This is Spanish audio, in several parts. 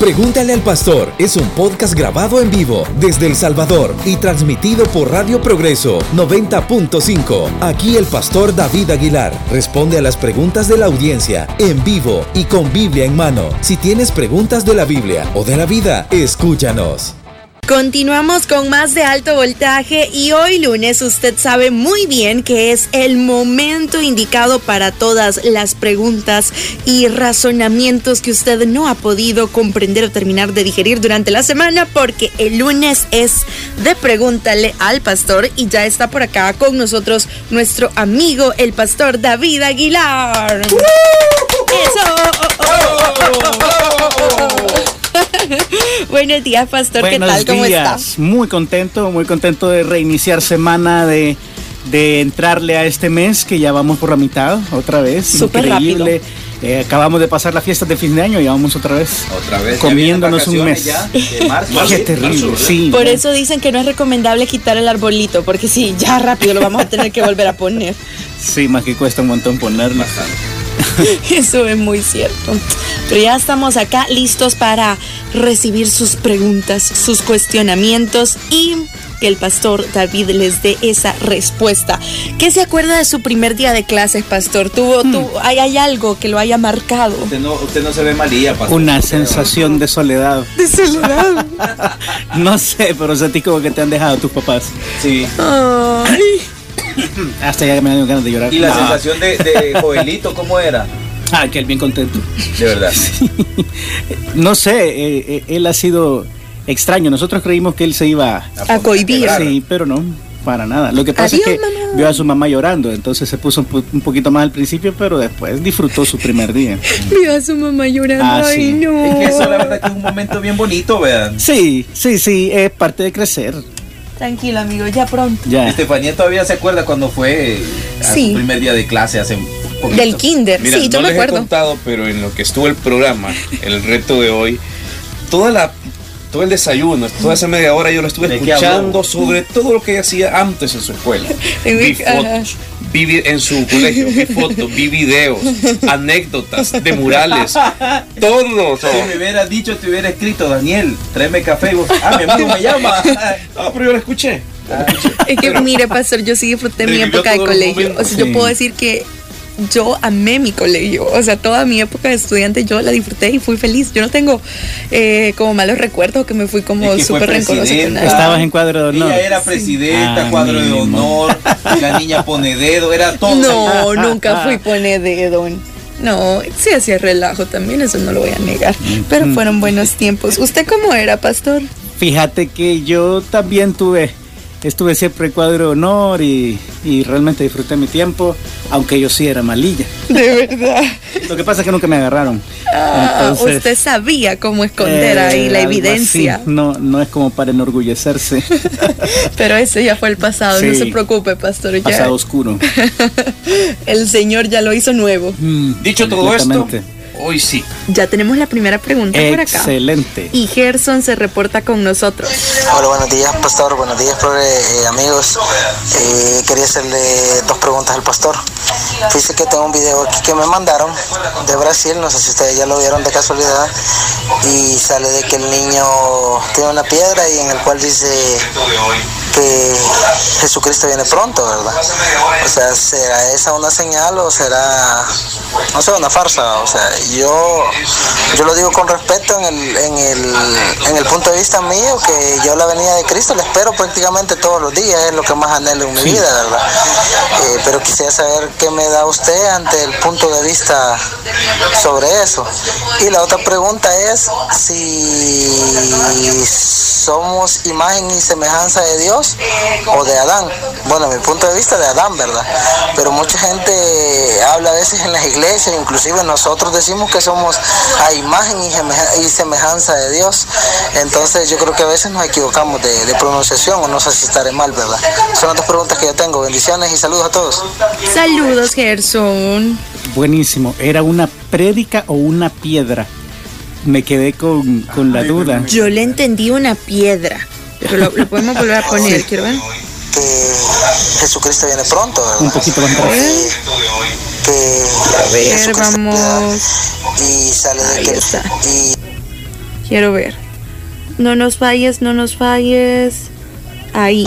Pregúntale al Pastor es un podcast grabado en vivo desde El Salvador y transmitido por Radio Progreso 90.5. Aquí el Pastor David Aguilar responde a las preguntas de la audiencia en vivo y con Biblia en mano. Si tienes preguntas de la Biblia o de la vida, escúchanos. Continuamos con más de alto voltaje y hoy lunes usted sabe muy bien que es el momento indicado para todas las preguntas y razonamientos que usted no ha podido comprender o terminar de digerir durante la semana porque el lunes es de pregúntale al pastor y ya está por acá con nosotros nuestro amigo el pastor David Aguilar. Eso. Buenos días, pastor. ¿Qué tal? ¿Cómo días. Muy contento, muy contento de reiniciar semana, de, de entrarle a este mes que ya vamos por la mitad otra vez. Súper rápido. Eh, acabamos de pasar la fiesta de fin de año y vamos otra vez. Otra vez. Comiéndonos un mes. Ya, de marzo, Qué terrible, sí. Por eso dicen que no es recomendable quitar el arbolito, porque sí, ya rápido lo vamos a tener que volver a poner. Sí, más que cuesta un montón ponerlo. Eso es muy cierto. Pero ya estamos acá listos para recibir sus preguntas, sus cuestionamientos y que el pastor David les dé esa respuesta. ¿Qué se acuerda de su primer día de clases, pastor? ¿Tuvo, Hmm. tuvo- hay, hay algo que lo haya marcado? Usted no, usted no se ve malía, pastor. Una Usted- sensación de soledad. De soledad. No sé, pero sentí como que te han dejado tus papás. Sí. Ay. Hasta ya me dan ganas de llorar. Y la Ah. sensación de, de Joelito, ¿cómo era? Ah, que él bien contento. De verdad. No sé, eh, eh, él ha sido extraño. Nosotros creímos que él se iba A cohibir. Sí, pero no, para nada. Lo que pasa Adiós, es que mamá. vio a su mamá llorando, entonces se puso un, un poquito más al principio, pero después disfrutó su primer día. Vio a su mamá llorando. Ah, Ay, sí. no. Es que eso la verdad que es un momento bien bonito, vean. Sí, sí, sí, es parte de crecer. Tranquilo, amigo, ya pronto. Ya. Estefanía todavía se acuerda cuando fue a Sí. su primer día de clase hace un poquito. Del kinder, Mira, sí, yo no me les he contado, pero en lo que estuvo el programa, el reto de hoy, toda la, todo el desayuno, toda esa media hora yo lo estuve ¿De qué escuchando sobre todo lo que ella hacía antes en su escuela. En mi- Vi fotos, vi en su colegio, vi fotos, vi videos, anécdotas de murales, todo. Si me hubiera dicho, te hubiera escrito, Daniel, tráeme café. Y vos, ah, mi amigo me llama. No, pero yo lo escuché. Es que mire, pastor, yo sí disfruté mi época de colegio. O sea, yo puedo decir que yo amé mi colegio. O sea, toda mi época de estudiante yo la disfruté y fui feliz. Yo no tengo eh, como malos recuerdos que me fui como súper rencorosa. Estabas en cuadro de honor. Ella era presidenta, Ah, cuadro de honor, la niña pone dedo, era todo. No, nunca fui pone dedo. No, sí hacía relajo también, eso no lo voy a negar. Pero fueron buenos tiempos. ¿Usted cómo era, pastor? Fíjate que yo también tuve, estuve siempre en cuadro de honor y, y realmente disfruté mi tiempo, aunque yo sí era malilla. De verdad. Lo que pasa es que nunca me agarraron. Ah, Entonces, usted sabía cómo esconder eh, ahí la evidencia. así. No, no es como para enorgullecerse. Pero eso ya fue el pasado, no se preocupe, pastor. Ya Pasado oscuro. el Señor ya lo hizo nuevo. Mm, Dicho todo esto. Hoy sí. Ya tenemos la primera pregunta por acá. Excelente. Y Gerson se reporta con nosotros. Hola, buenos días, pastor. Buenos días, eh, amigos. Eh, quería hacerle dos preguntas al pastor. Fíjese que tengo un video aquí que me mandaron de Brasil, no sé si ustedes ya lo vieron de casualidad, y sale de que el niño tiene una piedra y en el cual dice que Jesucristo viene pronto, ¿verdad? O sea, ¿será esa una señal o será, no sé, una farsa? O sea, yo, yo lo digo con respeto en el, en, el, en el punto de vista mío, que yo la venida de Cristo la espero prácticamente todos los días, es lo que más anhelo en mi vida, ¿verdad? Eh, pero quisiera saber qué me da usted ante el punto de vista sobre eso. Y la otra pregunta es si somos imagen y semejanza de Dios o de Adán. Bueno, mi punto de vista de Adán, ¿verdad? Pero mucha gente habla a veces en las iglesias, inclusive nosotros decimos que somos a imagen y semeja- y semejanza de Dios. Entonces yo creo que a veces nos equivocamos de, de pronunciación o no sé si estaré mal, ¿verdad? Son las dos preguntas que yo tengo. Bendiciones y saludos a todos. Saludos, Gerson. Buenísimo. ¿Era una prédica o una piedra? Me quedé con, con la duda. Yo le entendí una piedra. Pero lo, lo podemos volver a poner, quiero ver. Que Jesucristo viene pronto, ¿verdad? Un poquito más. Eh, que A ver, Jesucristo vamos. y sale de Ahí que está. y Quiero ver. No nos falles, no nos falles. Ahí.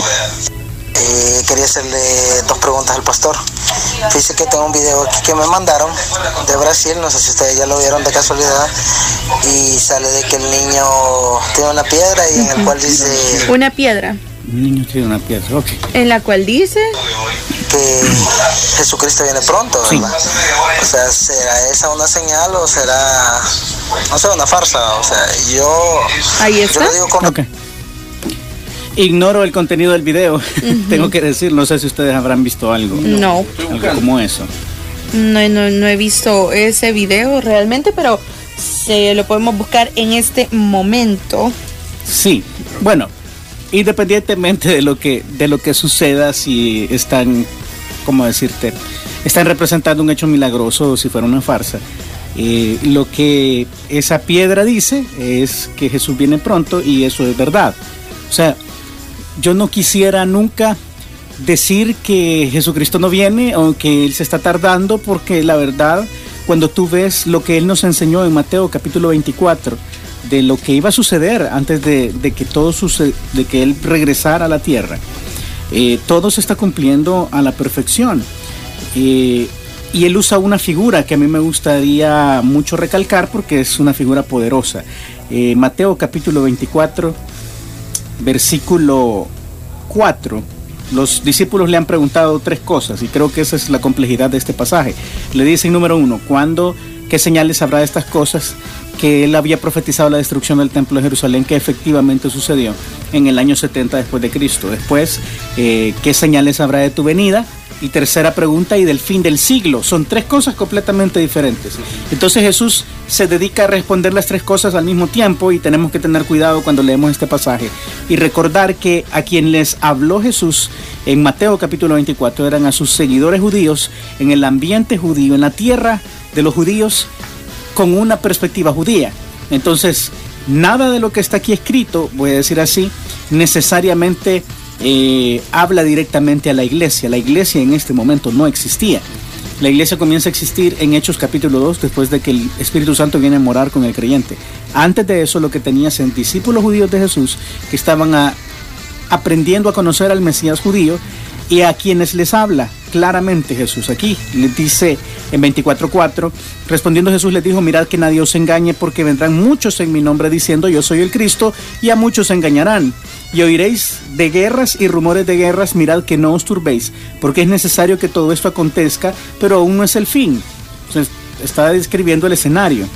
Eh, quería hacerle dos preguntas al pastor. Dice que tengo un video aquí que me mandaron de Brasil, no sé si ustedes ya lo vieron de casualidad, y sale de que el niño tiene una piedra y en el cual dice Una piedra. Un niño tiene una piedra, ok. En la cual dice. que Jesucristo viene pronto, Sí. ¿verdad? O sea, ¿será esa una señal o será, no sé, una farsa? O sea, yo, Ahí yo está. lo digo con. Ignoro el contenido del video, tengo que decir, no sé si ustedes habrán visto algo. No, Algo como eso. no, no, no he visto ese video realmente, pero se lo podemos buscar en este momento. Sí, bueno, independientemente de lo que de lo que suceda, si están, ¿cómo decirte? Están representando un hecho milagroso o si fuera una farsa. eh, lo que esa piedra dice es que Jesús viene pronto y eso es verdad. O sea, yo no quisiera nunca decir que Jesucristo no viene o que Él se está tardando, porque la verdad, cuando tú ves lo que Él nos enseñó en Mateo capítulo 24, de lo que iba a suceder antes de, que todo suce- de que Él regresara a la tierra, eh, todo se está cumpliendo a la perfección. Eh, y Él usa una figura que a mí me gustaría mucho recalcar porque es una figura poderosa. Eh, Mateo capítulo 24, versículo 4, los discípulos le han preguntado tres cosas y creo que esa es la complejidad de este pasaje. Le dicen número uno, ¿cuándo, qué señales habrá de estas cosas? Que él había profetizado la destrucción del templo de Jerusalén, que efectivamente sucedió en el año 70 después de Cristo. Después, eh, ¿qué señales habrá de tu venida? Y tercera pregunta, y del fin del siglo. Son tres cosas completamente diferentes. Entonces Jesús se dedica a responder las tres cosas al mismo tiempo y tenemos que tener cuidado cuando leemos este pasaje. Y recordar que a quien les habló Jesús en Mateo capítulo 24 eran a sus seguidores judíos en el ambiente judío, en la tierra de los judíos, con una perspectiva judía. Entonces, nada de lo que está aquí escrito, voy a decir así, necesariamente eh, habla directamente a la iglesia. La iglesia en este momento no existía. La iglesia comienza a existir en Hechos capítulo 2 después de que el Espíritu Santo viene a morar con el creyente. Antes de eso lo que tenías en discípulos judíos de Jesús que estaban aprendiendo a conocer al Mesías judío y a quienes les habla claramente Jesús aquí. Les dice en 24.4, respondiendo Jesús les dijo, mirad que nadie os engañe porque vendrán muchos en mi nombre diciendo yo soy el Cristo y a muchos engañarán. Y oiréis de guerras y rumores de guerras, mirad que no os turbéis, porque es necesario que todo esto acontezca, pero aún no es el fin. Está describiendo el escenario.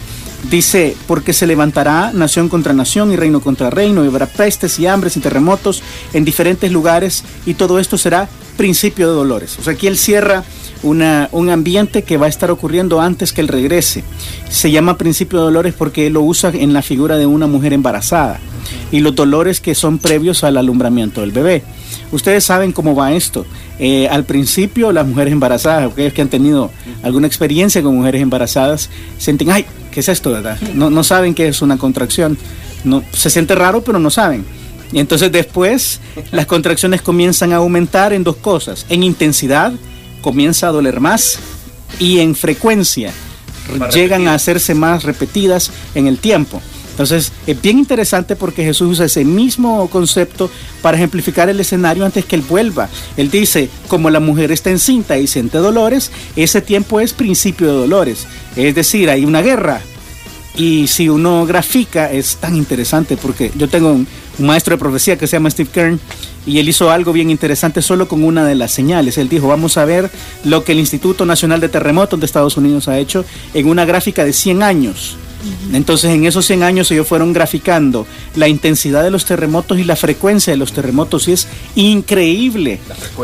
Dice, porque se levantará nación contra nación y reino contra reino, y habrá pestes y hambres y terremotos en diferentes lugares, y todo esto será principio de dolores. O sea, aquí él cierra un ambiente que va a estar ocurriendo antes que él regrese. Se llama principio de dolores porque él lo usa en la figura de una mujer embarazada, y los dolores que son previos al alumbramiento del bebé. Ustedes saben cómo va esto. Eh, al principio, las mujeres embarazadas, aquellos que han tenido alguna experiencia con mujeres embarazadas, sienten, ay, ¿qué es esto, verdad? No, no saben qué es una contracción. No, se siente raro, pero no saben. Y entonces después las contracciones comienzan a aumentar en dos cosas. En intensidad, comienza a doler más, y en frecuencia, Más llegan repetidas. a hacerse más repetidas en el tiempo. Entonces, es bien interesante porque Jesús usa ese mismo concepto para ejemplificar el escenario antes que Él vuelva. Él dice, como la mujer está encinta y siente dolores, ese tiempo es principio de dolores. Es decir, hay una guerra. Y si uno grafica, es tan interesante porque yo tengo un, maestro de profecía que se llama Steve Kern y él hizo algo bien interesante solo con una de las señales. Él dijo, vamos a ver lo que el Instituto Nacional de Terremotos de Estados Unidos ha hecho en una gráfica de 100 años. Entonces en esos 100 años ellos fueron graficando la intensidad de los terremotos y la frecuencia de los terremotos y es increíble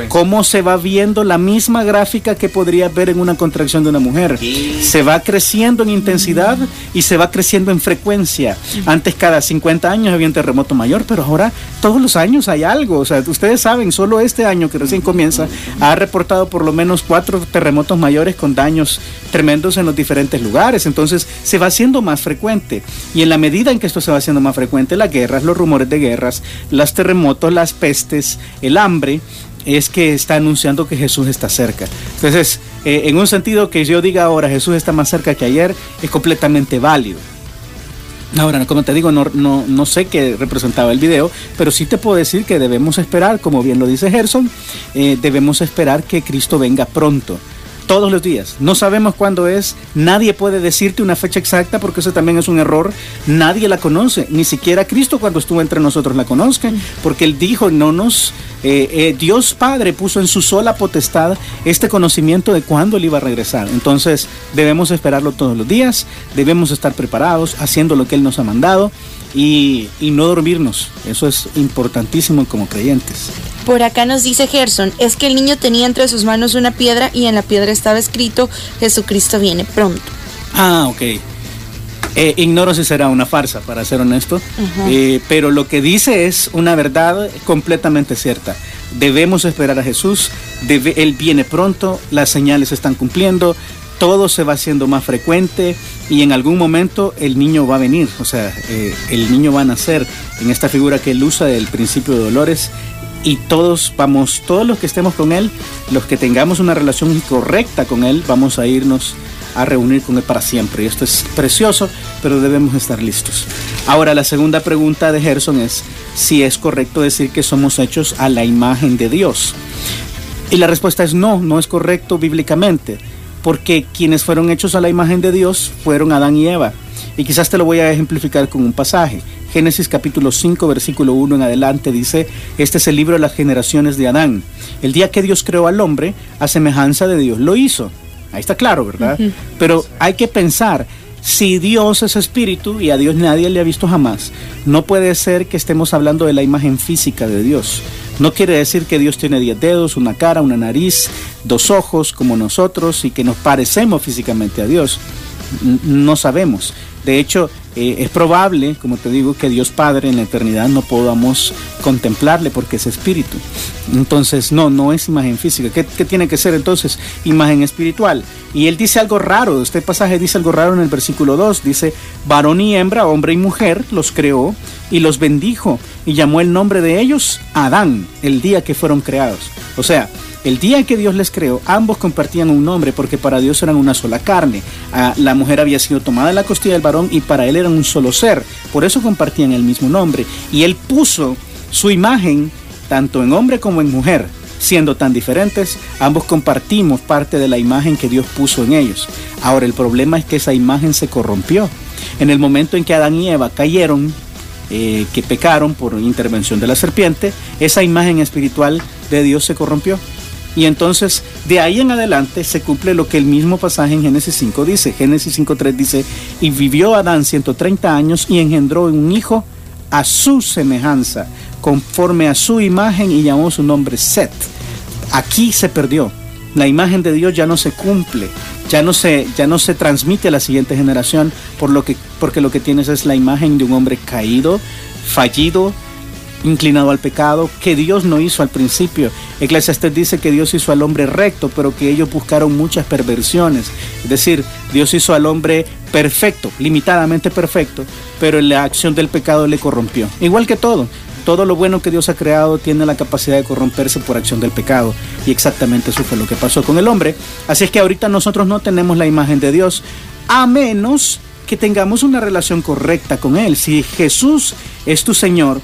cómo se va viendo la misma gráfica que podría ver en una contracción de una mujer. Se va creciendo en intensidad y se va creciendo en frecuencia. Antes cada 50 años había un terremoto mayor, pero ahora todos los años hay algo. O sea, ustedes saben, solo este año que recién comienza ha reportado por lo menos cuatro terremotos mayores con daños tremendos en los diferentes lugares. Entonces se va haciendo más frecuente. Y en la medida en que esto se va haciendo más frecuente, las guerras, los rumores de guerras, los terremotos, las pestes, el hambre, es que está anunciando que Jesús está cerca. Entonces, eh, en un sentido que yo diga ahora Jesús está más cerca que ayer, es completamente válido. Ahora, como te digo, no, no, no sé qué representaba el video, pero sí te puedo decir que debemos esperar, como bien lo dice Gerson, eh, debemos esperar que Cristo venga pronto todos los días. No sabemos cuándo es, nadie puede decirte una fecha exacta porque eso también es un error. Nadie la conoce, ni siquiera Cristo cuando estuvo entre nosotros la conozca, porque Él dijo, no nos, eh, eh, Dios Padre puso en su sola potestad este conocimiento de cuándo Él iba a regresar. Entonces debemos esperarlo todos los días, debemos estar preparados, haciendo lo que Él nos ha mandado y, y no dormirnos. Eso es importantísimo como creyentes. Por acá nos dice Gerson, es que el niño tenía entre sus manos una piedra y en la piedra estaba escrito, Jesucristo viene pronto. Ah, ok. Eh, ignoro si será una farsa, para ser honesto, eh, pero lo que dice es una verdad completamente cierta. Debemos esperar a Jesús, debe, Él viene pronto, las señales se están cumpliendo, todo se va haciendo más frecuente y en algún momento el niño va a venir, o sea, eh, el niño va a nacer en esta figura que él usa del principio de dolores y todos vamos, todos los que estemos con Él, los que tengamos una relación correcta con Él, vamos a irnos a reunir con Él para siempre. Y esto es precioso, pero debemos estar listos. Ahora, la segunda pregunta de Gerson es si es correcto decir que somos hechos a la imagen de Dios. Y la respuesta es no, no es correcto bíblicamente, porque quienes fueron hechos a la imagen de Dios fueron Adán y Eva. Y quizás te lo voy a ejemplificar con un pasaje. Génesis capítulo 5, versículo 1 en adelante dice, este es el libro de las generaciones de Adán. El día que Dios creó al hombre, a semejanza de Dios lo hizo. Ahí está claro, ¿verdad? Pero hay que pensar, si Dios es espíritu y a Dios nadie le ha visto jamás, no puede ser que estemos hablando de la imagen física de Dios. No quiere decir que Dios tiene diez dedos, una cara, una nariz, dos ojos como nosotros y que nos parecemos físicamente a Dios. No sabemos. De hecho, eh, es probable, como te digo, que Dios Padre en la eternidad no podamos contemplarle porque es espíritu. Entonces, no, no es imagen física. ¿Qué, tiene que ser entonces? Imagen espiritual. Y él dice algo raro, este pasaje dice algo raro en el versículo 2, dice, varón y hembra, hombre y mujer, los creó y los bendijo y llamó el nombre de ellos Adán, el día que fueron creados. O sea, el día que Dios les creó, ambos compartían un nombre porque para Dios eran una sola carne. Ah, la mujer había sido tomada de la costilla del varón y para él eran un solo ser. Por eso compartían el mismo nombre. Y él puso su imagen tanto en hombre como en mujer. Siendo tan diferentes, ambos compartimos parte de la imagen que Dios puso en ellos. Ahora el problema es que esa imagen se corrompió. En el momento en que Adán y Eva cayeron, eh, que pecaron por intervención de la serpiente, esa imagen espiritual de Dios se corrompió. Y entonces de ahí en adelante se cumple lo que el mismo pasaje en Génesis 5 dice. Génesis 5.3 dice, y vivió Adán 130 años y engendró un hijo a su semejanza, conforme a su imagen y llamó su nombre Set. Aquí se perdió. La imagen de Dios ya no se cumple, ya no se, ya no se transmite a la siguiente generación, por lo que, porque lo que tienes es la imagen de un hombre caído, fallido, inclinado al pecado, que Dios no hizo al principio. Eclesiastes dice que Dios hizo al hombre recto, pero que ellos buscaron muchas perversiones. Es decir, Dios hizo al hombre perfecto, limitadamente perfecto, pero la acción del pecado le corrompió. Igual que todo, todo lo bueno que Dios ha creado tiene la capacidad de corromperse por acción del pecado. Y exactamente eso fue lo que pasó con el hombre. Así es que ahorita nosotros no tenemos la imagen de Dios, a menos que tengamos una relación correcta con Él. Si Jesús es tu Señor,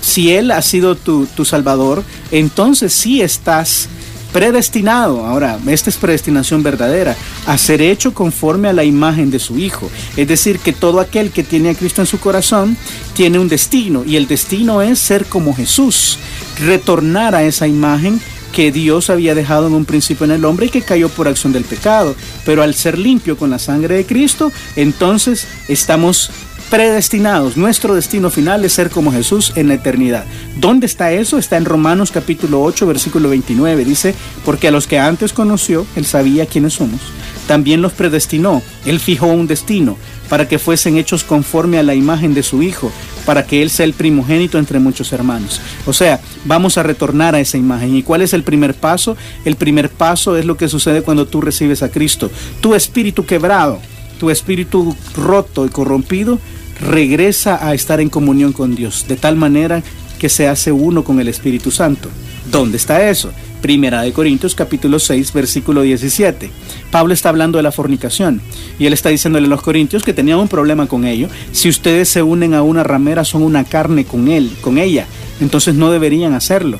si Él ha sido tu, Salvador, entonces sí estás predestinado, ahora, esta es predestinación verdadera, a ser hecho conforme a la imagen de su Hijo. Es decir, que todo aquel que tiene a Cristo en su corazón tiene un destino y el destino es ser como Jesús, retornar a esa imagen que Dios había dejado en un principio en el hombre y que cayó por acción del pecado. Pero al ser limpio con la sangre de Cristo, entonces estamos predestinados. Nuestro destino final es ser como Jesús en la eternidad. ¿Dónde está eso? Está en Romanos capítulo 8, versículo 29. Dice, porque a los que antes conoció, Él sabía quiénes somos. También los predestinó. Él fijó un destino para que fuesen hechos conforme a la imagen de su Hijo, para que Él sea el primogénito entre muchos hermanos. O sea, vamos a retornar a esa imagen. ¿Y cuál es el primer paso? El primer paso es lo que sucede cuando tú recibes a Cristo. Tu espíritu quebrado, tu espíritu roto y corrompido, regresa a estar en comunión con Dios, de tal manera que se hace uno con el Espíritu Santo. ¿Dónde está eso? Primera de Corintios capítulo 6 versículo 17. Pablo está hablando de la fornicación y él está diciéndole a los corintios que tenían un problema con ello. Si ustedes se unen a una ramera son una carne con él, con ella, entonces no deberían hacerlo.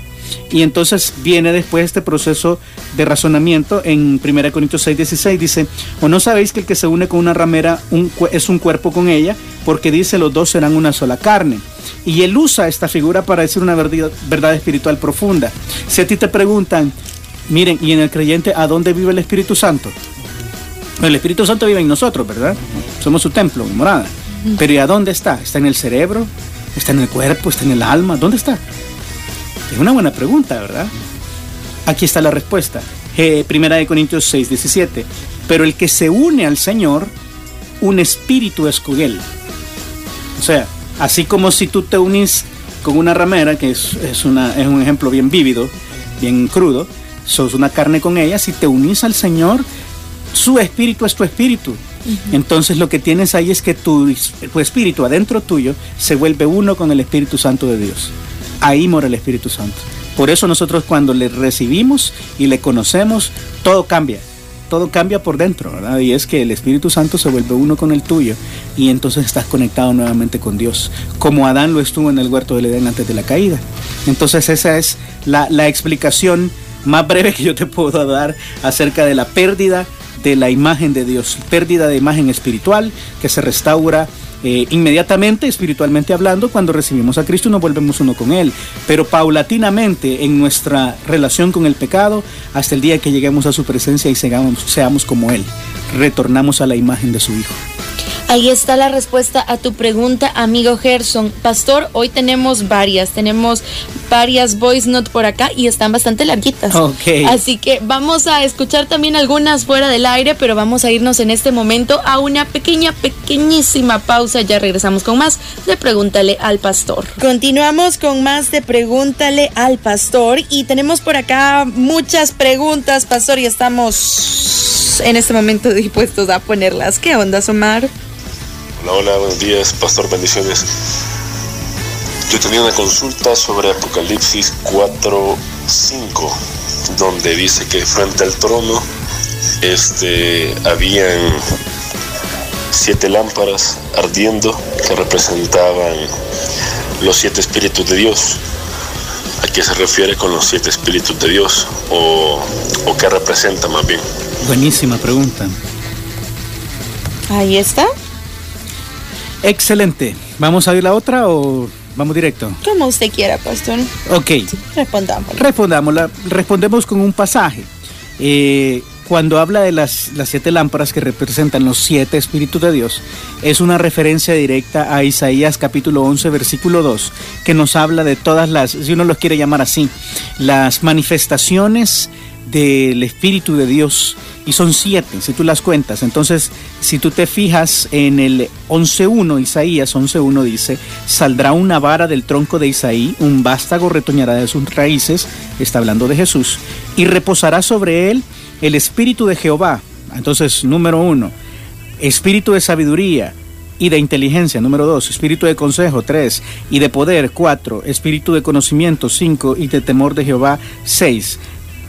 Y entonces viene después este proceso de razonamiento en 1 Corintios 6, 16. Dice, o no sabéis que el que se une con una ramera es un cuerpo con ella, porque dice los dos serán una sola carne. Y él usa esta figura para decir una verdad, verdad espiritual profunda. Si a ti te preguntan, miren, ¿y en el creyente a dónde vive el Espíritu Santo? El Espíritu Santo vive en nosotros, ¿verdad? Somos su templo, morada. Pero ¿y a dónde está? ¿Está en el cerebro? ¿Está en el cuerpo? ¿Está en el alma? ¿Dónde está? Es una buena pregunta, ¿verdad? Aquí está la respuesta. primera de Corintios 6, 17. Pero el que se une al Señor, un espíritu es con él. O sea, así como si tú te unís con una ramera, que es, es, una, es un ejemplo bien vívido, bien crudo, sos una carne con ella, si te unís al Señor, su espíritu es tu espíritu. Entonces lo que tienes ahí es que tu, tu espíritu adentro tuyo se vuelve uno con el Espíritu Santo de Dios ahí mora el Espíritu Santo. Por eso nosotros cuando le recibimos y le conocemos, todo cambia. Todo cambia por dentro. Y es que el Espíritu Santo se vuelve uno con el tuyo y entonces estás conectado nuevamente con Dios, como Adán lo estuvo en el huerto del Edén antes de la caída. Entonces esa es la, la explicación más breve que yo te puedo dar acerca de la pérdida de la imagen de Dios, pérdida de imagen espiritual que se restaura eh, inmediatamente, espiritualmente hablando, cuando recibimos a Cristo nos volvemos uno con Él, pero paulatinamente en nuestra relación con el pecado, hasta el día que lleguemos a su presencia y seamos, seamos como Él, retornamos a la imagen de su Hijo. Ahí está la respuesta a tu pregunta, amigo Gerson. Pastor, hoy tenemos varias, tenemos varias voice note por acá y están bastante larguitas. Así que vamos a escuchar también algunas fuera del aire, pero vamos a irnos en este momento a una pequeña, pequeñísima pausa. Ya regresamos con más de Pregúntale al Pastor. Continuamos con más de Pregúntale al Pastor y tenemos por acá muchas preguntas, Pastor, y estamos en este momento dispuestos a ponerlas. ¿Qué onda, Omar? Hola, hola, buenos días, Pastor, bendiciones. Yo tenía una consulta sobre Apocalipsis 4.5, donde dice que frente al trono este, habían siete lámparas ardiendo que representaban los siete espíritus de Dios. ¿A qué se refiere con los siete espíritus de Dios? ¿O, o qué representa más bien? Buenísima pregunta. Ahí está. Excelente. ¿Vamos a ir la otra o vamos directo? Como usted quiera, pastor. Ok. Respondamos. Respondámosla. Respondemos con un pasaje. Eh, cuando habla de las, las, siete lámparas que representan los siete espíritus de Dios, es una referencia directa a Isaías capítulo 11, versículo 2, que nos habla de todas las, si uno los quiere llamar así, las manifestaciones del Espíritu de Dios y son siete, si tú las cuentas. Entonces, si tú te fijas en el 11.1, Isaías 11.1 dice, saldrá una vara del tronco de Isaí, un vástago retoñará de sus raíces, está hablando de Jesús, y reposará sobre él el Espíritu de Jehová. Entonces, número uno, Espíritu de sabiduría, y de inteligencia, número dos, espíritu de consejo, tres, y de poder, cuatro, espíritu de conocimiento, cinco, y de temor de Jehová, seis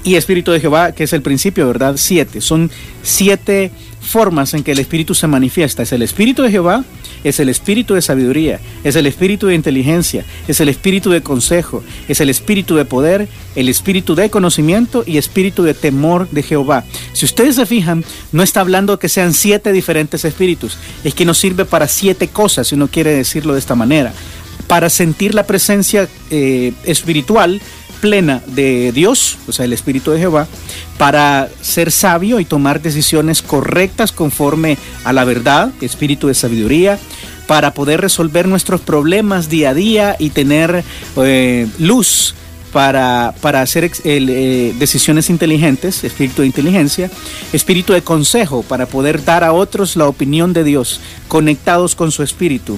y Espíritu de Jehová, que es el principio, ¿verdad? Siete. Son siete formas en que el Espíritu se manifiesta. Es el Espíritu de Jehová, es el Espíritu de sabiduría, es el Espíritu de inteligencia, es el Espíritu de consejo, es el Espíritu de poder, el Espíritu de conocimiento y Espíritu de temor de Jehová. Si ustedes se fijan, no está hablando que sean siete diferentes espíritus, es que nos sirve para siete cosas, si uno quiere decirlo de esta manera. Para sentir la presencia eh, espiritual, plena de Dios, o sea, el Espíritu de Jehová, para ser sabio y tomar decisiones correctas conforme a la verdad, espíritu de sabiduría, para poder resolver nuestros problemas día a día y tener eh, luz para, para hacer eh, decisiones inteligentes, espíritu de inteligencia, espíritu de consejo, para poder dar a otros la opinión de Dios, conectados con su espíritu,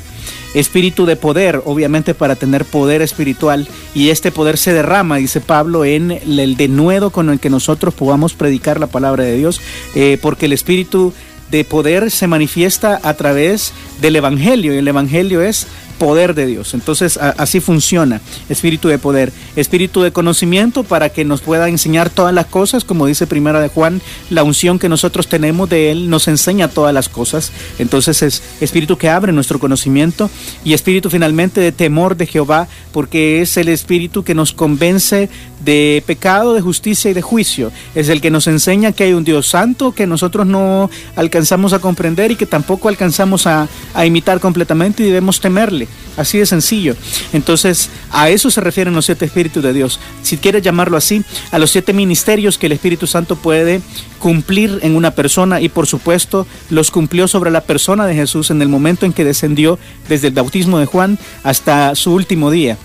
espíritu de poder, obviamente para tener poder espiritual, y este poder se derrama, dice Pablo, en el denuedo con el que nosotros podamos predicar la palabra de Dios, eh, porque el espíritu de poder se manifiesta a través del Evangelio, y el Evangelio es poder de Dios. Entonces así funciona, espíritu de poder, espíritu de conocimiento para que nos pueda enseñar todas las cosas, como dice Primera de Juan, la unción que nosotros tenemos de Él nos enseña todas las cosas. Entonces es espíritu que abre nuestro conocimiento y espíritu finalmente de temor de Jehová, porque es el espíritu que nos convence de pecado, de justicia y de juicio. Es el que nos enseña que hay un Dios santo que nosotros no alcanzamos a comprender y que tampoco alcanzamos a, imitar completamente y debemos temerle. Así de sencillo. Entonces, a eso se refieren los siete espíritus de Dios. Si quieres llamarlo así, a los siete ministerios que el Espíritu Santo puede cumplir en una persona y por supuesto los cumplió sobre la persona de Jesús en el momento en que descendió desde el bautismo de Juan hasta su último día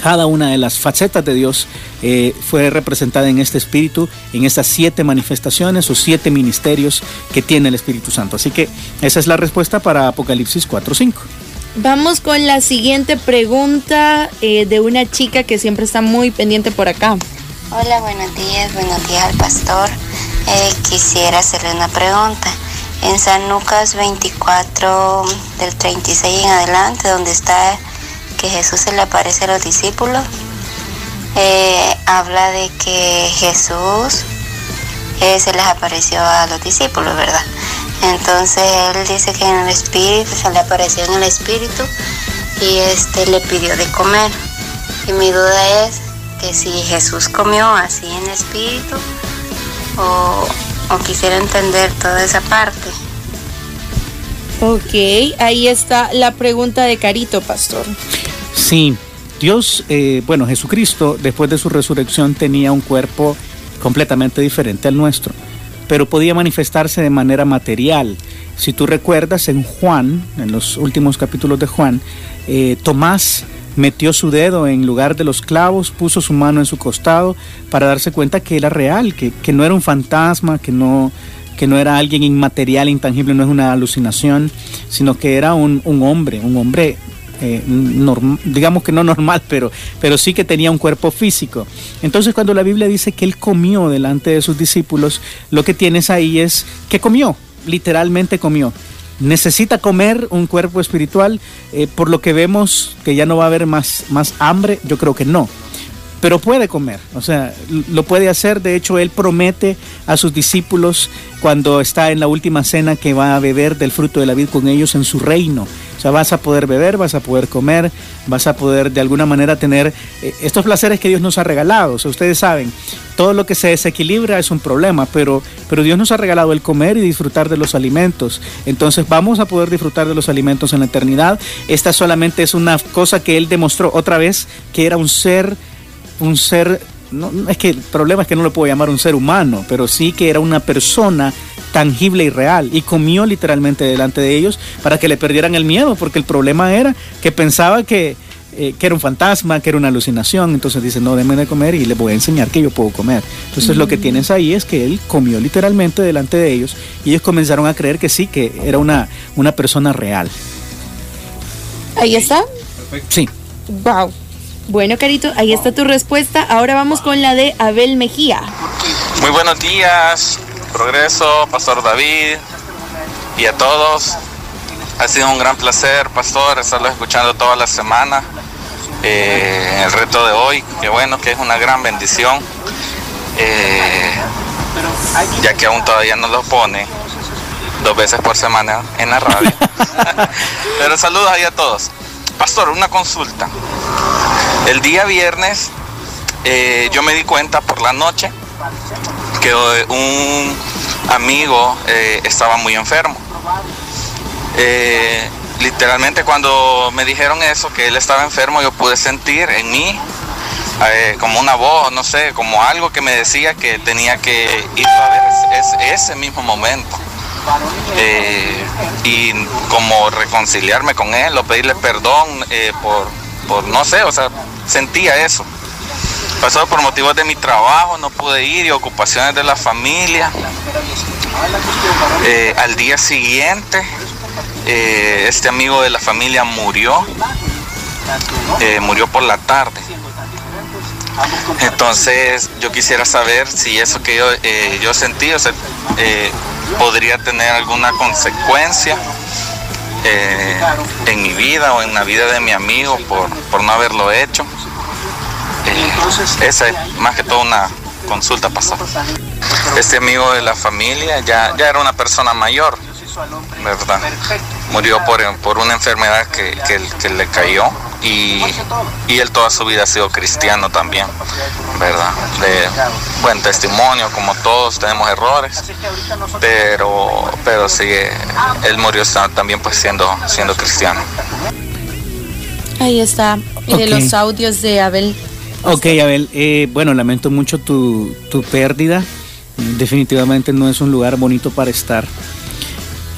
cada una de las facetas de Dios eh, fue representada en este Espíritu, en estas siete manifestaciones o siete ministerios que tiene el Espíritu Santo. Así que esa es la respuesta para Apocalipsis 4.5. Vamos con la siguiente pregunta eh, de una chica que siempre está muy pendiente por acá. Hola, buenos días, buenos días al pastor. Eh, quisiera hacerle una pregunta. En San Lucas 24, del 36 en adelante, donde está que Jesús se le aparece a los discípulos, eh, habla de que Jesús se les apareció a los discípulos, ¿verdad? Entonces él dice que en el espíritu, se le apareció en el espíritu y este le pidió de comer. Y mi duda es que si Jesús comió así en espíritu o, o quisiera entender toda esa parte. Ok, ahí está la pregunta de Carito, pastor. Sí, Dios, eh, bueno, Jesucristo, después de su resurrección, tenía un cuerpo completamente diferente al nuestro pero podía manifestarse de manera material. Si tú recuerdas en Juan, en los últimos capítulos de Juan, eh, Tomás metió su dedo en lugar de los clavos, puso su mano en su costado para darse cuenta que era real, que, no era un fantasma, que no, que no era alguien inmaterial, intangible, no es una alucinación, sino que era un, un hombre, un hombre eh, digamos que no normal, pero, pero sí que tenía un cuerpo físico. Entonces cuando la Biblia dice que él comió delante de sus discípulos, lo que tienes ahí es que comió, literalmente comió. Necesita comer un cuerpo espiritual, eh, por lo que vemos que ya no va a haber más, más hambre, yo creo que no pero puede comer, o sea, lo puede hacer. De hecho, él promete a sus discípulos cuando está en la última cena que va a beber del fruto de la vid con ellos en su reino. O sea, vas a poder beber, vas a poder comer, vas a poder de alguna manera tener eh, estos placeres que Dios nos ha regalado. O sea, ustedes saben, todo lo que se desequilibra es un problema, pero, pero Dios nos ha regalado el comer y disfrutar de los alimentos. Entonces vamos a poder disfrutar de los alimentos en la eternidad. Esta solamente es una cosa que Él demostró otra vez, que era un ser, un ser no, es que el problema es que no lo puedo llamar un ser humano, pero sí que era una persona tangible y real y comió literalmente delante de ellos para que le perdieran el miedo, porque el problema era que pensaba que, eh, que era un fantasma, que era una alucinación, entonces dice, no, déme de comer y les voy a enseñar que yo puedo comer. Entonces lo que mm. tienes ahí es que él comió literalmente delante de ellos y ellos comenzaron a creer que sí, que era una, una persona real. Ahí está. Sí. Wow. Bueno, Carito, ahí está tu respuesta. Ahora vamos con la de Abel Mejía. Muy buenos días. Progreso, Pastor David y a todos. Ha sido un gran placer, Pastor, estarlo escuchando toda la semana. Eh, el reto de hoy, que bueno, que es una gran bendición, eh, ya que aún todavía no lo pone dos veces por semana en la radio. Pero saludos ahí a todos. Pastor, una consulta. El día viernes eh, yo me di cuenta por la noche que un amigo eh, estaba muy enfermo. Eh, literalmente cuando me dijeron eso, que él estaba enfermo, yo pude sentir en mí eh, como una voz, no sé, como algo que me decía que tenía que ir a ver ese, ese mismo momento. y como reconciliarme con él o pedirle perdón por, por, no sé, o sea, sentía eso. Pasó por motivos de mi trabajo, no pude ir y ocupaciones de la familia. Eh, al día siguiente, eh, este amigo de la familia murió. Eh, murió por la tarde. Entonces yo quisiera saber si eso que yo, yo sentí podría tener alguna consecuencia eh, en mi vida o en la vida de mi amigo por, por no haberlo hecho. Eh, esa es más que todo una consulta pasó. Este amigo de la familia ya, ya era una persona mayor, ¿verdad? Murió por, por una enfermedad que, que le cayó y, y, él toda su vida ha sido cristiano también, ¿verdad? De buen testimonio, como todos tenemos errores, pero, pero sí, él murió también pues siendo, siendo cristiano. Ahí está, y de los audios de Abel. Ok, Abel, eh, bueno, lamento mucho tu, tu pérdida, definitivamente no es un lugar bonito para estar.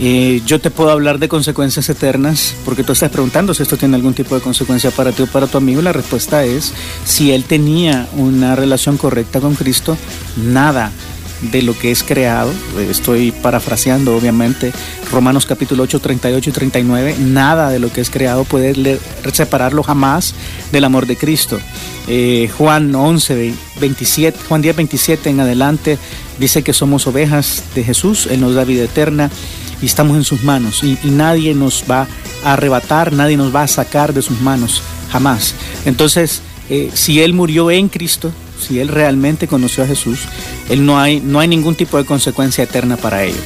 Eh, yo te puedo hablar de consecuencias eternas, porque tú estás preguntando si esto tiene algún tipo de consecuencia para ti o para tu amigo. La respuesta es, si él tenía una relación correcta con Cristo, nada de lo que es creado, estoy parafraseando obviamente Romanos capítulo 8, 38 y 39, nada de lo que es creado puede separarlo jamás del amor de Cristo. Eh, Juan 11, 27, Juan 10, 27 en adelante dice que somos ovejas de Jesús, Él nos da vida eterna y estamos en sus manos y, nadie nos va a arrebatar, nadie nos va a sacar de sus manos, jamás. Entonces, eh, si Él murió en Cristo, si Él realmente conoció a Jesús, él no, hay, no hay ningún tipo de consecuencia eterna para ello.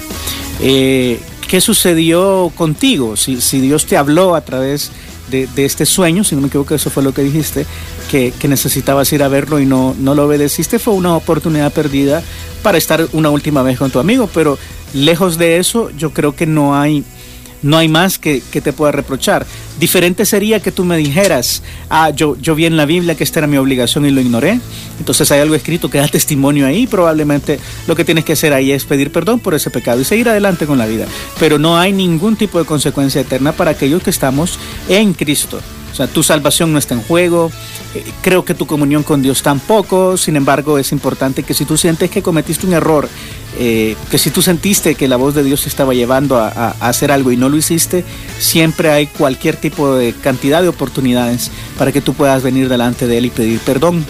Eh, ¿Qué sucedió contigo? Si, si, Dios te habló a través de, de, este sueño, si no me equivoco, eso fue lo que dijiste, que, que necesitabas ir a verlo y no, no lo obedeciste, fue una oportunidad perdida para estar una última vez con tu amigo, pero lejos de eso, yo creo que no hay, no hay más que, que, te pueda reprochar. Diferente sería que tú me dijeras, ah, yo, yo vi en la Biblia que esta era mi obligación y lo ignoré. Entonces hay algo escrito que da testimonio ahí. Probablemente lo que tienes que hacer ahí es pedir perdón por ese pecado y seguir adelante con la vida. Pero no hay ningún tipo de consecuencia eterna para aquellos que estamos en Cristo. O sea, tu salvación no está en juego, creo que tu comunión con Dios tampoco, sin embargo es importante que si tú sientes que cometiste un error, eh, que si tú sentiste que la voz de Dios te estaba llevando a, hacer algo y no lo hiciste, siempre hay cualquier tipo de cantidad de oportunidades para que tú puedas venir delante de Él y pedir perdón.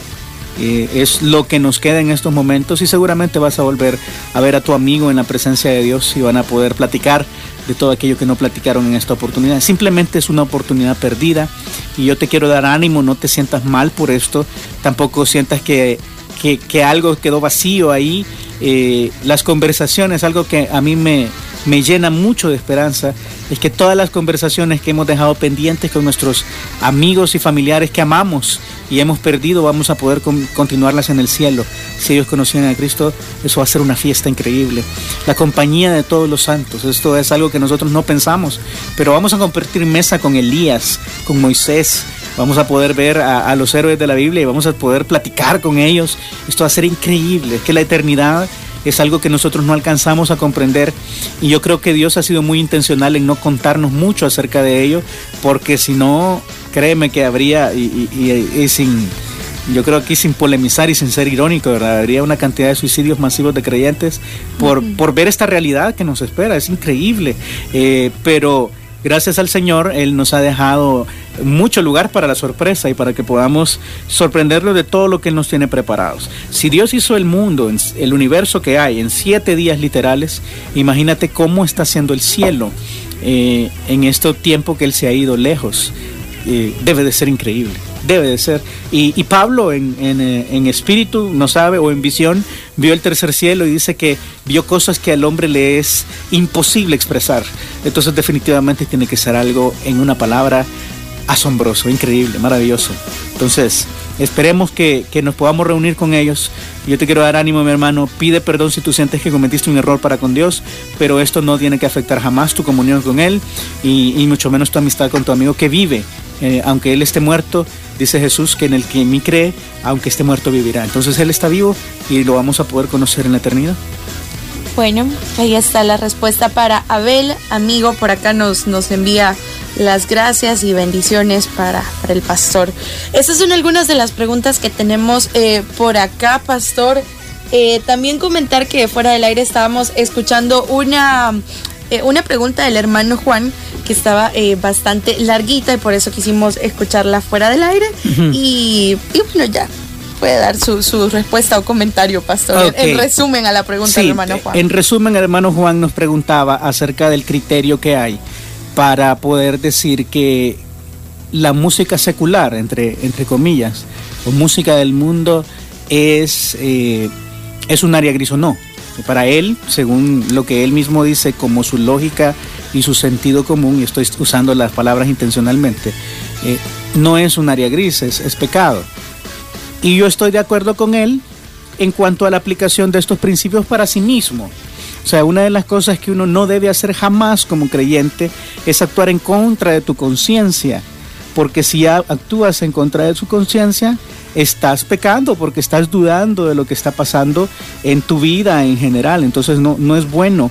Eh, es lo que nos queda en estos momentos y seguramente vas a volver a ver a tu amigo en la presencia de Dios y van a poder platicar de todo aquello que no platicaron en esta oportunidad. Simplemente es una oportunidad perdida y yo te quiero dar ánimo, no te sientas mal por esto, tampoco sientas que, que, algo quedó vacío ahí. Eh, las conversaciones, algo que a mí me, me llena mucho de esperanza, es que todas las conversaciones que hemos dejado pendientes con nuestros amigos y familiares que amamos y hemos perdido, vamos a poder con, continuarlas en el cielo. Si ellos conocían a Cristo, eso va a ser una fiesta increíble. La compañía de todos los santos, esto es algo que nosotros no pensamos, pero vamos a compartir mesa con Elías, con Moisés, vamos a poder ver a, a los héroes de la Biblia y vamos a poder platicar con ellos. Esto va a ser increíble, es que la eternidad es algo que nosotros no alcanzamos a comprender y yo creo que Dios ha sido muy intencional en no contarnos mucho acerca de ello, porque si no, créeme que habría, y, y, y sin, yo creo aquí sin polemizar y sin ser irónico, ¿verdad? Habría una cantidad de suicidios masivos de creyentes por, uh -huh. por ver esta realidad que nos espera, es increíble, eh, pero gracias al Señor, Él nos ha dejado mucho lugar para la sorpresa y para que podamos sorprenderlo de todo lo que nos tiene preparados. Si Dios hizo el mundo, el universo que hay, en siete días literales, imagínate cómo está haciendo el cielo eh, en este tiempo que Él se ha ido lejos. Eh, debe de ser increíble, debe de ser. Y, Pablo en, en, en, espíritu, no sabe, o en visión, vio el tercer cielo y dice que vio cosas que al hombre le es imposible expresar. Entonces definitivamente tiene que ser algo en una palabra asombroso, increíble, maravilloso. Entonces, esperemos que, que, nos podamos reunir con ellos. Yo te quiero dar ánimo, mi hermano. Pide perdón si tú sientes que cometiste un error para con Dios, pero esto no tiene que afectar jamás tu comunión con Él y, y mucho menos tu amistad con tu amigo que vive. Eh, aunque Él esté muerto, dice Jesús que en el que en mí cree, aunque esté muerto, vivirá. Entonces Él está vivo y lo vamos a poder conocer en la eternidad. Bueno, ahí está la respuesta para Abel. Amigo, por acá nos, nos envía las gracias y bendiciones para, para el pastor. Esas son algunas de las preguntas que tenemos eh, por acá, pastor. Eh, también comentar que fuera del aire estábamos escuchando una, eh, una pregunta del hermano Juan que estaba eh, bastante larguita y por eso quisimos escucharla fuera del aire. Uh -huh. y, y bueno, ya puede dar su, su, respuesta o comentario, pastor. Okay. En resumen a la pregunta sí, del hermano Juan. En resumen, el hermano Juan nos preguntaba acerca del criterio que hay para poder decir que la música secular, entre, entre comillas, o música del mundo, es, eh, es un área gris o no. Para él, según lo que él mismo dice, como su lógica y su sentido común, y estoy usando las palabras intencionalmente, eh, no es un área gris, es, es pecado. Y yo estoy de acuerdo con él en cuanto a la aplicación de estos principios para sí mismo. O sea, una de las cosas que uno no debe hacer jamás como creyente es actuar en contra de tu conciencia, porque si actúas en contra de su conciencia, estás pecando porque estás dudando de lo que está pasando en tu vida en general. Entonces no, no es bueno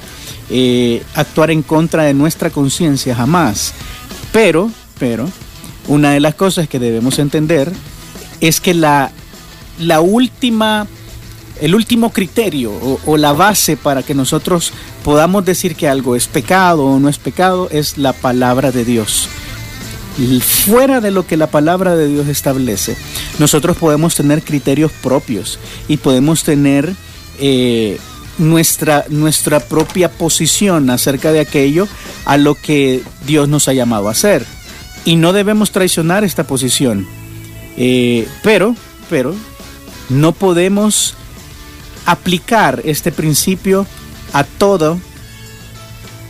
eh, actuar en contra de nuestra conciencia jamás. Pero, pero, una de las cosas que debemos entender es que la, la última, el último criterio o, la base para que nosotros podamos decir que algo es pecado o no es pecado es la palabra de Dios fuera de lo que la palabra de Dios establece, nosotros podemos tener criterios propios y podemos tener eh, nuestra, nuestra propia posición acerca de aquello a lo que Dios nos ha llamado a hacer. Y no debemos traicionar esta posición. Eh, pero, pero, no podemos aplicar este principio a todo,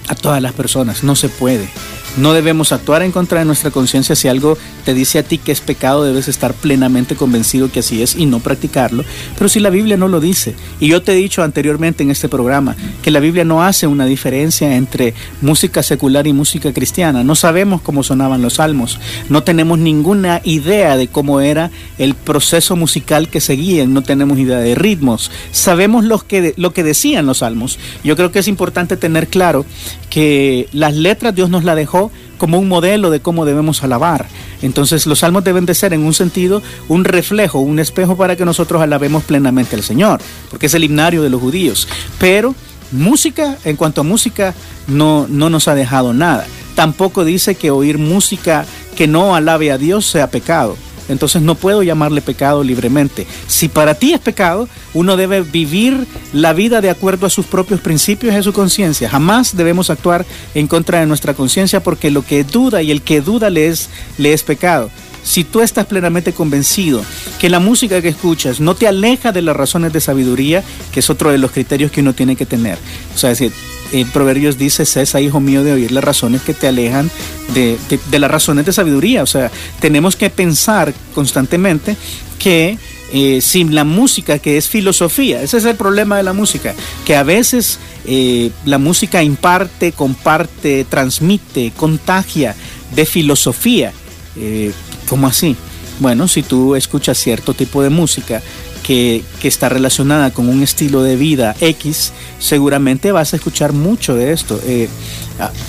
a todas las personas. No se puede. No debemos actuar en contra de nuestra conciencia. Si algo te dice a ti que es pecado, debes estar plenamente convencido que así es y no practicarlo. Pero si la Biblia no lo dice, y yo te he dicho anteriormente en este programa que la Biblia no hace una diferencia entre música secular y música cristiana. No sabemos cómo sonaban los salmos. No tenemos ninguna idea de cómo era el proceso musical que seguían. No tenemos idea de ritmos. Sabemos lo que, lo que decían los salmos. Yo creo que es importante tener claro que las letras Dios nos las dejó como un modelo de cómo debemos alabar. Entonces los salmos deben de ser en un sentido un reflejo, un espejo para que nosotros alabemos plenamente al Señor, porque es el himnario de los judíos. Pero música, en cuanto a música, no, no nos ha dejado nada. Tampoco dice que oír música que no alabe a Dios sea pecado entonces no puedo llamarle pecado libremente. Si para ti es pecado, uno debe vivir la vida de acuerdo a sus propios principios y a su conciencia. Jamás debemos actuar en contra de nuestra conciencia porque lo que duda y el que duda le es, le es pecado. Si tú estás plenamente convencido que la música que escuchas no te aleja de las razones de sabiduría, que es otro de los criterios que uno tiene que tener. O sea, decir, en Proverbios dice, cesa, hijo mío, de oír las razones que te alejan de, las razones de sabiduría. O sea, tenemos que pensar constantemente que eh, sin la música, que es filosofía, ese es el problema de la música, que a veces eh, la música imparte, comparte, transmite, contagia de filosofía. Eh, ¿Cómo así? Bueno, si tú escuchas cierto tipo de música que, está relacionada con un estilo de vida X, seguramente vas a escuchar mucho de esto. Eh,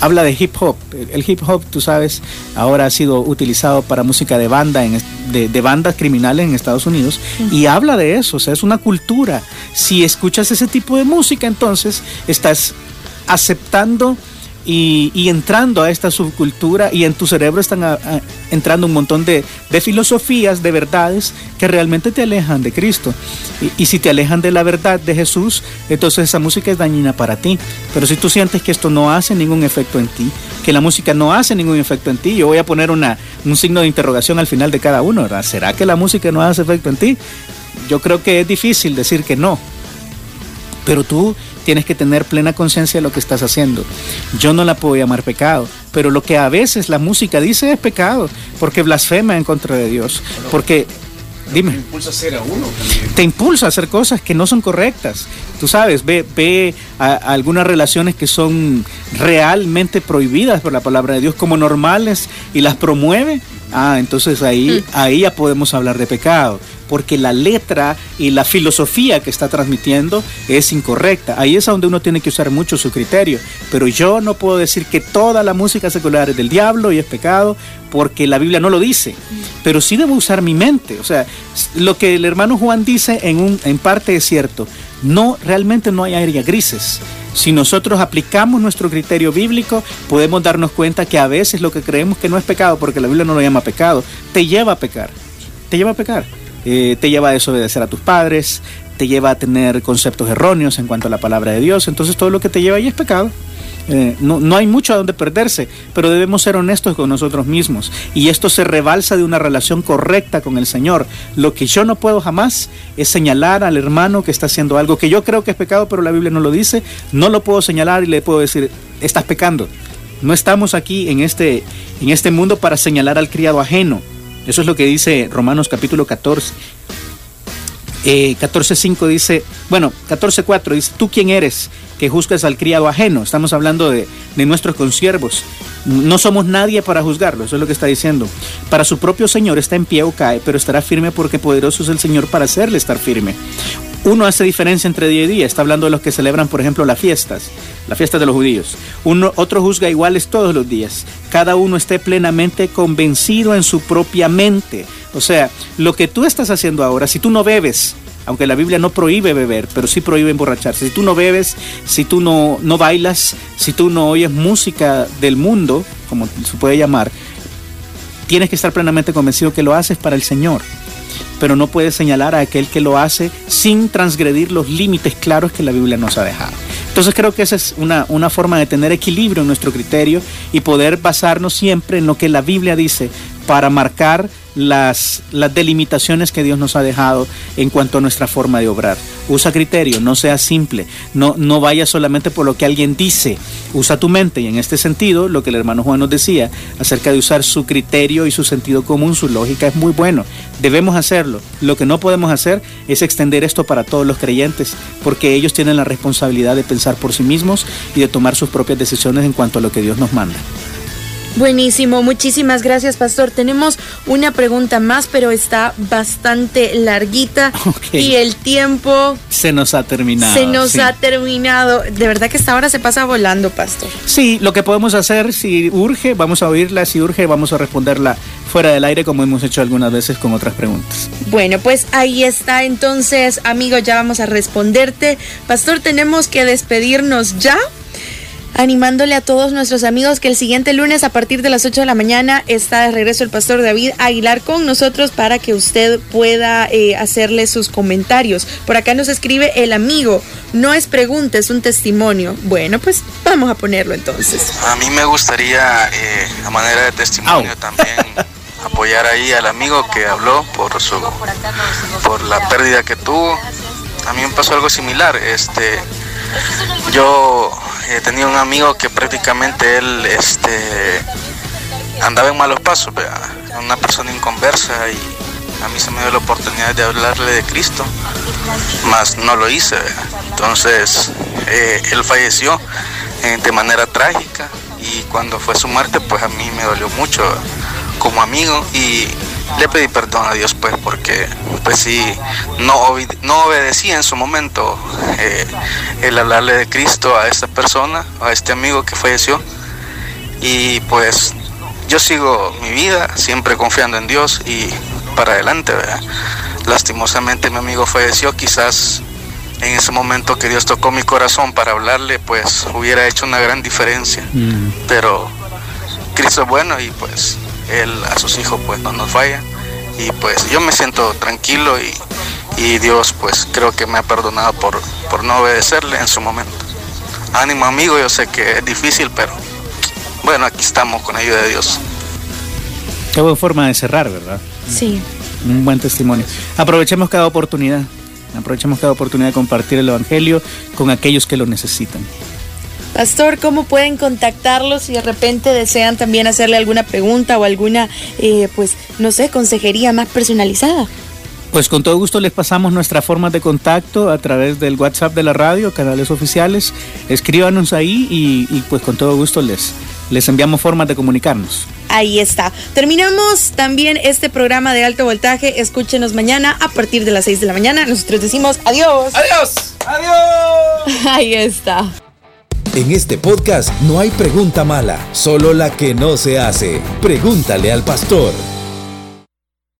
habla de hip hop. El hip hop, tú sabes, ahora ha sido utilizado para música de banda, en, de, bandas criminales en Estados Unidos, y habla de eso, o sea, es una cultura. Si escuchas ese tipo de música, entonces estás aceptando y, entrando a esta subcultura y en tu cerebro están entrando un montón de, filosofías, de verdades que realmente te alejan de Cristo. Y, si te alejan de la verdad de Jesús, entonces esa música es dañina para ti. Pero si tú sientes que esto no hace ningún efecto en ti, que la música no hace ningún efecto en ti, yo voy a poner una, un signo de interrogación al final de cada uno, ¿verdad? ¿Será que la música no hace efecto en ti? Yo creo que es difícil decir que no. Pero tú tienes que tener plena conciencia de lo que estás haciendo. Yo no la puedo llamar pecado, pero lo que a veces la música dice es pecado, porque blasfema en contra de Dios, porque Dime. Te impulsa a hacer a uno Te impulsa a hacer cosas que no son correctas. Tú sabes, ve, ve algunas relaciones que son realmente prohibidas por la palabra de Dios como normales y las promueve. Ah, entonces ahí, mm. ahí ya podemos hablar de pecado porque la letra y la filosofía que está transmitiendo es incorrecta. Ahí es donde uno tiene que usar mucho su criterio. Pero yo no puedo decir que toda la música secular es del diablo y es pecado, porque la Biblia no lo dice. Pero sí debo usar mi mente. O sea, lo que el hermano Juan dice en, un, en parte es cierto. No, realmente no hay áreas grises. Si nosotros aplicamos nuestro criterio bíblico, podemos darnos cuenta que a veces lo que creemos que no es pecado, porque la Biblia no lo llama pecado, te lleva a pecar. Te lleva a pecar. Eh, te lleva a desobedecer a tus padres, te lleva a tener conceptos erróneos en cuanto a la palabra de Dios. Entonces todo lo que te lleva ahí es pecado. eh, no, no hay mucho a donde perderse, pero debemos ser honestos con nosotros mismos. Y esto se rebalsa de una relación correcta con el Señor. Lo que yo no puedo jamás es señalar al hermano que está haciendo algo que yo creo que es pecado, pero la Biblia no lo dice. No lo puedo señalar y le puedo decir, estás pecando. No estamos aquí en este, en este mundo para señalar al criado ajeno. Eso es lo que dice Romanos capítulo 14. 14.5 eh, dice, bueno, 14.4 dice, ¿tú quién eres que juzgas al criado ajeno? Estamos hablando de, de nuestros consiervos. No somos nadie para juzgarlo, eso es lo que está diciendo. Para su propio Señor está en pie o cae, pero estará firme porque poderoso es el Señor para hacerle estar firme. Uno hace diferencia entre día y día, está hablando de los que celebran, por ejemplo, las fiestas, las fiestas de los judíos. Uno, otro juzga iguales todos los días. Cada uno esté plenamente convencido en su propia mente. O sea, lo que tú estás haciendo ahora, si tú no bebes, aunque la Biblia no prohíbe beber, pero sí prohíbe emborracharse. Si tú no bebes, si tú no, no bailas, si tú no oyes música del mundo, como se puede llamar, tienes que estar plenamente convencido que lo haces para el Señor. Pero no puedes señalar a aquel que lo hace sin transgredir los límites claros que la Biblia nos ha dejado. Entonces creo que esa es una, una forma de tener equilibrio en nuestro criterio y poder basarnos siempre en lo que la Biblia dice para marcar las, las delimitaciones que Dios nos ha dejado en cuanto a nuestra forma de obrar. Usa criterio, no sea simple, no, no vaya solamente por lo que alguien dice, usa tu mente y en este sentido lo que el hermano Juan nos decía acerca de usar su criterio y su sentido común, su lógica es muy bueno, debemos hacerlo. Lo que no podemos hacer es extender esto para todos los creyentes porque ellos tienen la responsabilidad de pensar por sí mismos y de tomar sus propias decisiones en cuanto a lo que Dios nos manda. Buenísimo, muchísimas gracias, Pastor. Tenemos una pregunta más, pero está bastante larguita y el tiempo se nos ha terminado. Se nos ha terminado. De verdad que esta hora se pasa volando, Pastor. Sí, lo que podemos hacer, si urge, vamos a oírla, si urge, vamos a responderla fuera del aire, como hemos hecho algunas veces con otras preguntas. Bueno, pues ahí está. Entonces, amigo, ya vamos a responderte. Pastor, tenemos que despedirnos ya animándole a todos nuestros amigos que el siguiente lunes a partir de las 8 de la mañana está de regreso el pastor David Aguilar con nosotros para que usted pueda eh, hacerle sus comentarios. Por acá nos escribe el amigo, no es pregunta, es un testimonio. Bueno, pues vamos a ponerlo entonces. A mí me gustaría, eh, a manera de testimonio también, apoyar ahí al amigo que habló por su por la pérdida que tuvo. A mí me pasó algo similar. Este, yo eh, tenía un amigo que prácticamente él este, andaba en malos pasos, una persona inconversa y a mí se me dio la oportunidad de hablarle de Cristo, mas no lo hice. Entonces eh, él falleció eh, de manera trágica y cuando fue su muerte pues a mí me dolió mucho como amigo y le pedí perdón a Dios pues porque pues sí no, no obedecí en su momento eh, el hablarle de Cristo a esta persona, a este amigo que falleció y pues yo sigo mi vida siempre confiando en Dios y para adelante, Lastimosamente mi amigo falleció, quizás en ese momento que Dios tocó mi corazón para hablarle, pues hubiera hecho una gran diferencia. Mm. Pero Cristo es bueno y pues él a sus hijos pues no nos falla y pues yo me siento tranquilo y, Dios pues creo que me ha perdonado por, por no obedecerle en su momento. Ánimo amigo, yo sé que es difícil, pero bueno, aquí estamos con ayuda de Dios. Qué buena forma de cerrar, ¿verdad? Sí. Un buen testimonio. Aprovechemos cada oportunidad. Aprovechemos cada oportunidad de compartir el Evangelio con aquellos que lo necesitan. Pastor, ¿cómo pueden contactarlos si de repente desean también hacerle alguna pregunta o alguna, eh, pues, no sé, consejería más personalizada? Pues con todo gusto les pasamos nuestra forma de contacto a través del WhatsApp de la radio, canales oficiales. Escríbanos ahí y, y pues con todo gusto les, les enviamos formas de comunicarnos. Ahí está. Terminamos también este programa de alto voltaje. Escúchenos mañana a partir de las 6 de la mañana. Nosotros decimos adiós. Adiós. Adiós. Ahí está. En este podcast no hay pregunta mala, solo la que no se hace. Pregúntale al pastor.